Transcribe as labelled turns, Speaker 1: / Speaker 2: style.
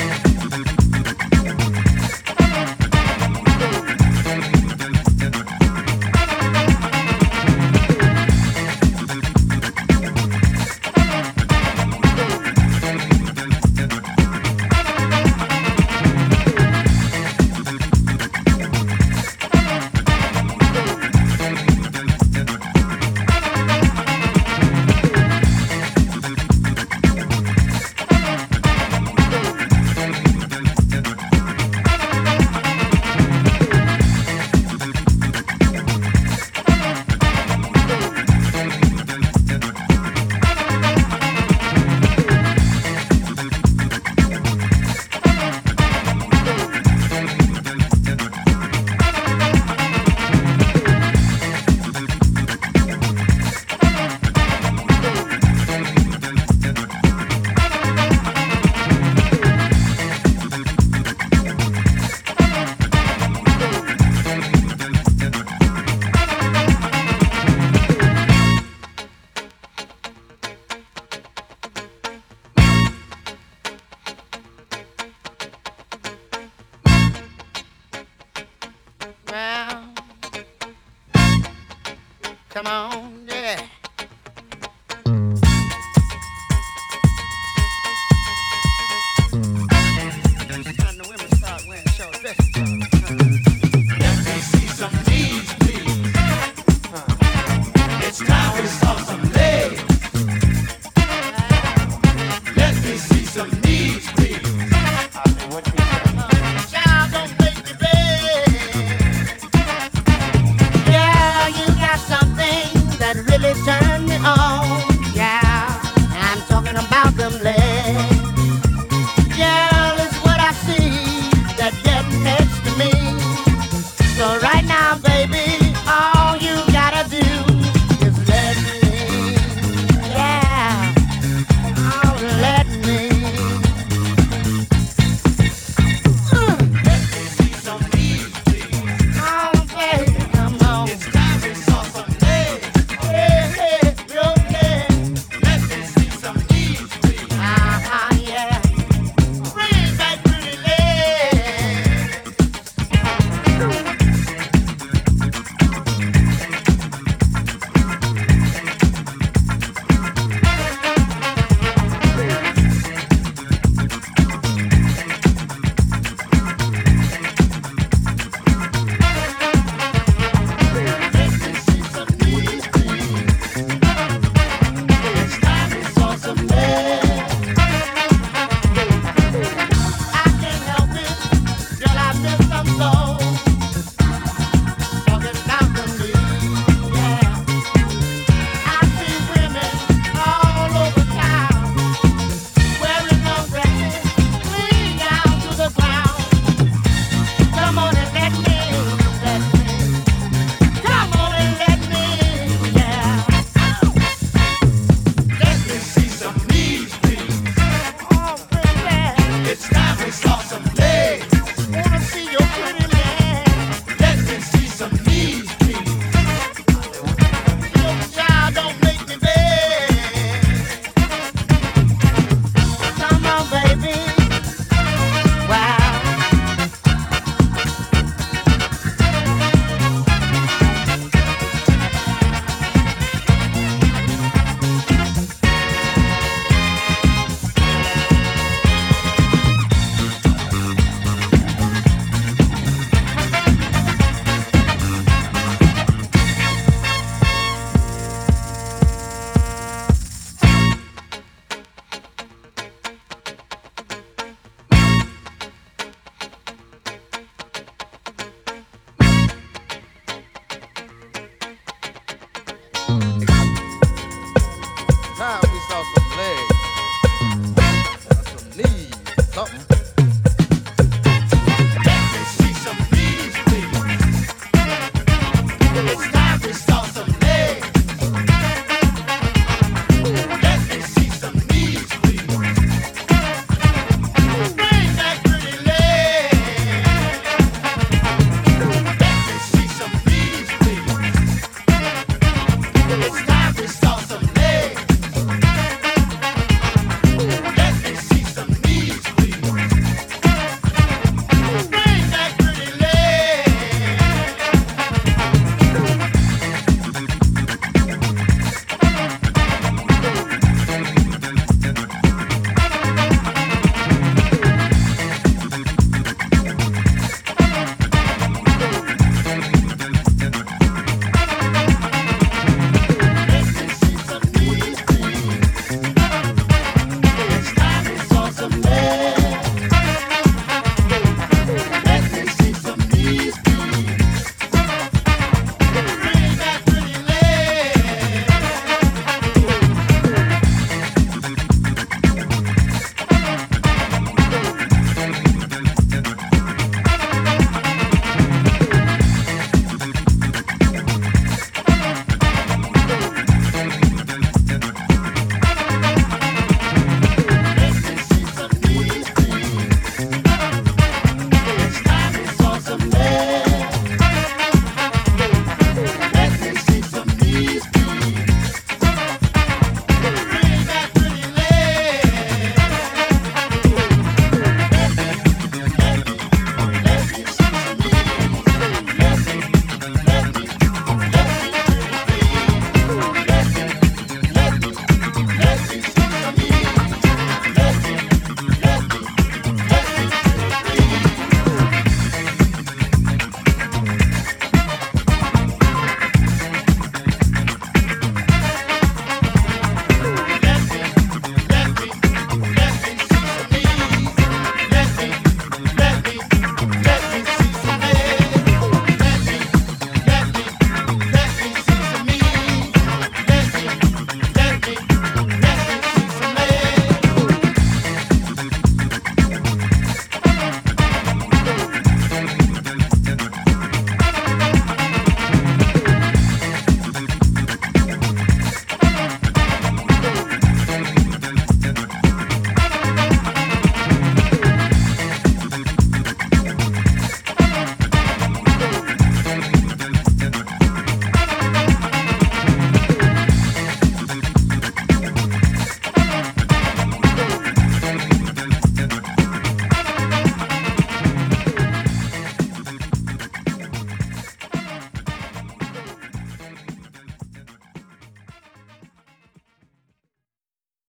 Speaker 1: Time